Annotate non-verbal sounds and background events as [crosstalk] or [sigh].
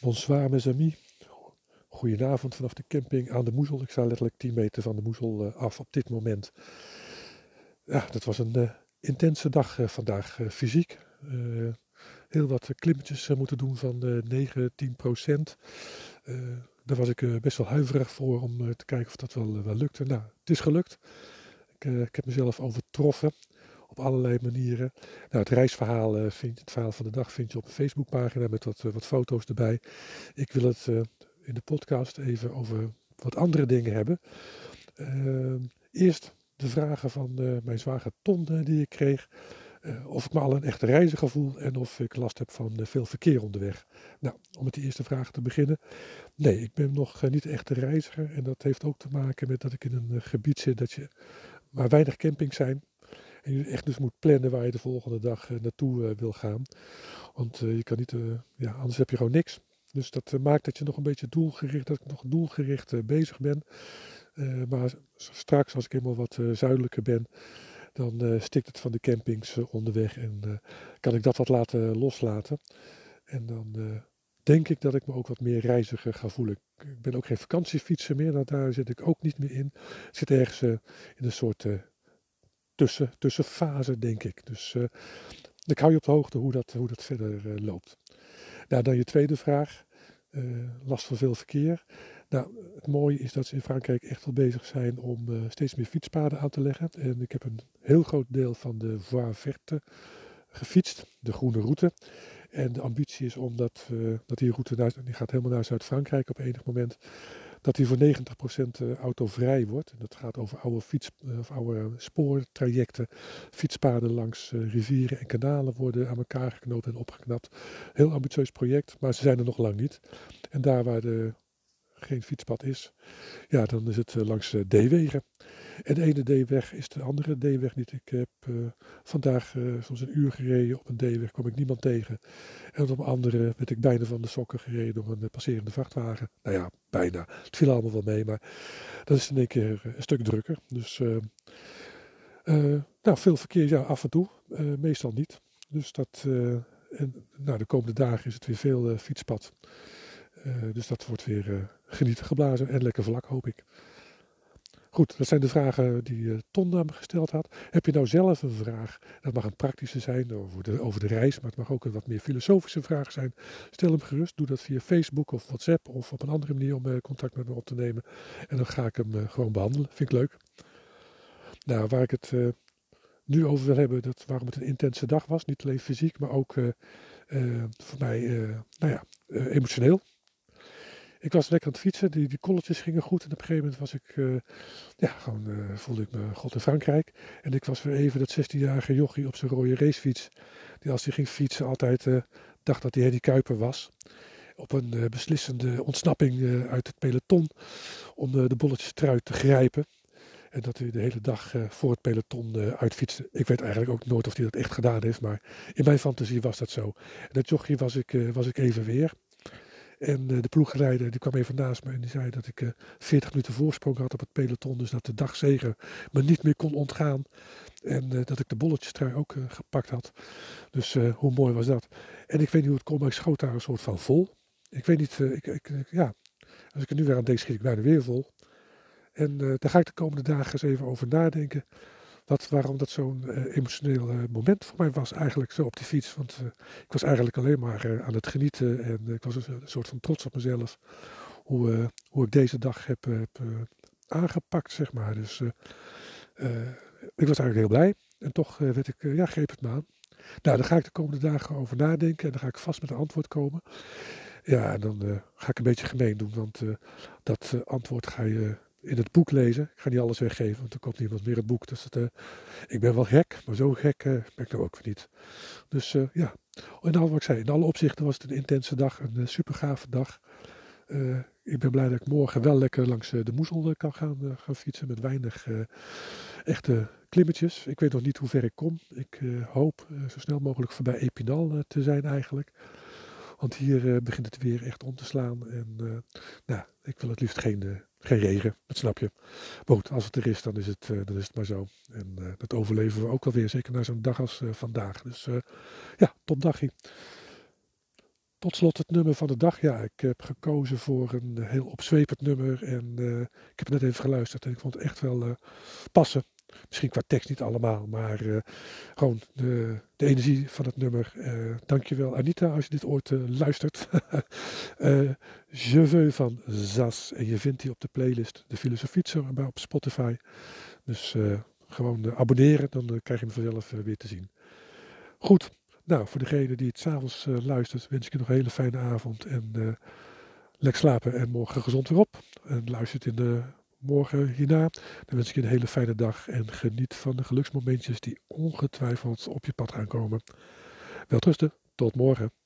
Bonsoir mes amis. Goedenavond vanaf de camping aan de Moezel. Ik sta letterlijk 10 meter van de Moezel eh, af op dit moment. Ja, dat was een uh, intense dag uh, vandaag fysiek. heel wat klimmetjes moeten doen van 9, 10 procent. daar was ik best wel huiverig voor om te kijken of dat wel, wel lukte. Nou, het is gelukt. Ik, ik heb mezelf overtroffen op allerlei manieren. Nou, het reisverhaal, uh, vind, het verhaal van de dag vind je op een Facebookpagina met wat, wat foto's erbij. Ik wil het in de podcast even over wat andere dingen hebben. Eerst de vragen van mijn zwager Ton die ik kreeg. Of ik me al een echte reiziger voel en of ik last heb van veel verkeer onderweg. Nou, om met die eerste vraag te beginnen. Nee, ik ben nog niet echt een reiziger. En dat heeft ook te maken met dat ik in een gebied zit dat je, waar weinig campings zijn. En je echt dus moet plannen waar je de volgende dag naartoe wil gaan. Want je kan niet, ja, anders heb je gewoon niks. Dus dat eh, maakt dat je nog een beetje doelgericht, dat ik nog doelgericht eh, bezig ben. Eh, maar straks als ik helemaal wat zuidelijker ben, dan stikt het van de campings onderweg en kan ik dat wat laten loslaten. En dan denk ik dat ik me ook wat meer reiziger ga voelen. Ik ben ook geen vakantiefietser meer, daar zit ik ook niet meer in. Ik zit ergens in een soort tussen, tussenfase, denk ik. Dus ik hou je op de hoogte hoe dat, hoe dat verder loopt. Nou, dan je tweede vraag. Uh, last van veel verkeer. Nou, het mooie is dat ze in Frankrijk echt wel bezig zijn om steeds meer fietspaden aan te leggen. En ik heb een heel groot deel van de Voie Verte gefietst, de groene route. En de ambitie is om dat, dat die route naar, die gaat helemaal naar Zuid-Frankrijk op enig moment dat die voor 90% eh, autovrij wordt. Dat gaat over oude, fiets, eh, of oude spoortrajecten, fietspaden langs eh, rivieren en kanalen worden aan elkaar geknoopt en opgeknapt. Heel ambitieus project, maar ze zijn er nog lang niet. En daar waar de geen fietspad is, ja, dan is het langs D-wegen. En de ene D-weg is de andere D-weg niet. Ik heb uh, vandaag soms een uur gereden op een D-weg, kwam ik niemand tegen. En op een andere werd ik bijna van de sokken gereden door een passerende vrachtwagen. Nou ja, bijna. Het viel allemaal wel mee, maar dat is in één keer een stuk drukker. Dus nou, veel verkeer, ja, af en toe. meestal niet. Dus dat, en, nou, de komende dagen is het weer veel fietspad. Dus dat wordt weer genieten geblazen en lekker vlak, hoop ik. Goed, dat zijn de vragen die uh, Ton me gesteld had. Heb je nou zelf een vraag? Dat mag een praktische zijn over de, over de reis, maar het mag ook een wat meer filosofische vraag zijn. Stel hem gerust. Doe dat via Facebook of WhatsApp of op een andere manier om contact met me op te nemen. En dan ga ik hem gewoon behandelen. Vind ik leuk. Nou, waar ik het nu over wil hebben, dat waarom het een intense dag was. Niet alleen fysiek, maar ook voor mij nou ja, emotioneel. Ik was lekker aan het fietsen, die, die kolletjes gingen goed. En op een gegeven moment was ik, uh, ja, gewoon uh, voelde ik me God in Frankrijk. En ik was weer even dat 16-jarige jochie op zijn rode racefiets. Die als hij ging fietsen altijd uh, dacht dat hij Hedy Kuiper was. Op een beslissende ontsnapping uit het peloton om de bolletjes trui te grijpen. En dat hij de hele dag voor het peloton uitfietste. Ik weet eigenlijk ook nooit of hij dat echt gedaan heeft, maar in mijn fantasie was dat zo. En dat jochie was ik, was ik even weer. En uh, de ploegrijder die kwam even naast me en die zei dat ik uh, eh, 40 minuten voorsprong had op het peloton. Dus dat de dagzegen me niet meer kon ontgaan. En uh, dat ik de bolletjestrui ook gepakt had. Dus hoe mooi was dat. En ik weet niet hoe het kon, maar ik schoot daar een soort van vol. Ik weet niet, ik, ik, ja, als ik er nu weer aan denk, schiet ik bijna weer vol. En daar ga ik de komende dagen eens even over nadenken wat, waarom dat zo'n uh, emotioneel uh, moment voor mij was eigenlijk zo op die fiets. Want uh, ik was eigenlijk alleen maar aan het genieten en ik was een, soort van trots op mezelf. Hoe, hoe ik deze dag heb, heb aangepakt, zeg maar. Dus ik was eigenlijk heel blij. En toch werd ik, ja, greep het me aan. Nou, daar ga ik de komende dagen over nadenken en dan ga ik vast met een antwoord komen. Ja, en dan ga ik een beetje gemeen doen, want dat antwoord ga je in het boek lezen. Ik ga niet alles weggeven, want er komt niemand meer het boek. Dus het, uh, ik ben wel gek, maar zo gek uh, ben ik nou ook niet. Dus uh, ja, in al wat ik zei, in alle opzichten was het een intense dag, een super gave dag. ik ben blij dat ik morgen wel lekker langs de Moezel kan gaan, gaan fietsen met weinig echte klimmetjes. Ik weet nog niet hoe ver ik kom. Ik hoop zo snel mogelijk voorbij Epinal te zijn eigenlijk. Want hier begint het weer echt om te slaan. En nou, ik wil het liefst geen geen regen, dat snap je. Maar goed, als het er is, dan is het, uh, dan is het maar zo. En uh, dat overleven we ook wel weer, zeker na zo'n dag als uh, vandaag. Dus ja, top dagje. Tot slot het nummer van de dag. Ja, ik heb gekozen voor een heel opzwepend nummer. En ik heb net even geluisterd en ik vond het echt wel uh, passen. Misschien qua tekst niet allemaal, maar uh, gewoon de, de, energie van het nummer. Uh, dankjewel Anita als je dit ooit uh, luistert. [laughs] Je veux van Zas. En je vindt die op de playlist De Filosofie bij op Spotify. Dus gewoon abonneren, dan krijg je hem vanzelf weer te zien. Goed, nou voor degene die het s'avonds luistert wens ik je nog een hele fijne avond. En lekker slapen en morgen gezond weer op. En luistert in de morgen hierna. Dan wens ik je een hele fijne dag en geniet van de geluksmomentjes die ongetwijfeld op je pad gaan komen. Welterusten, tot morgen.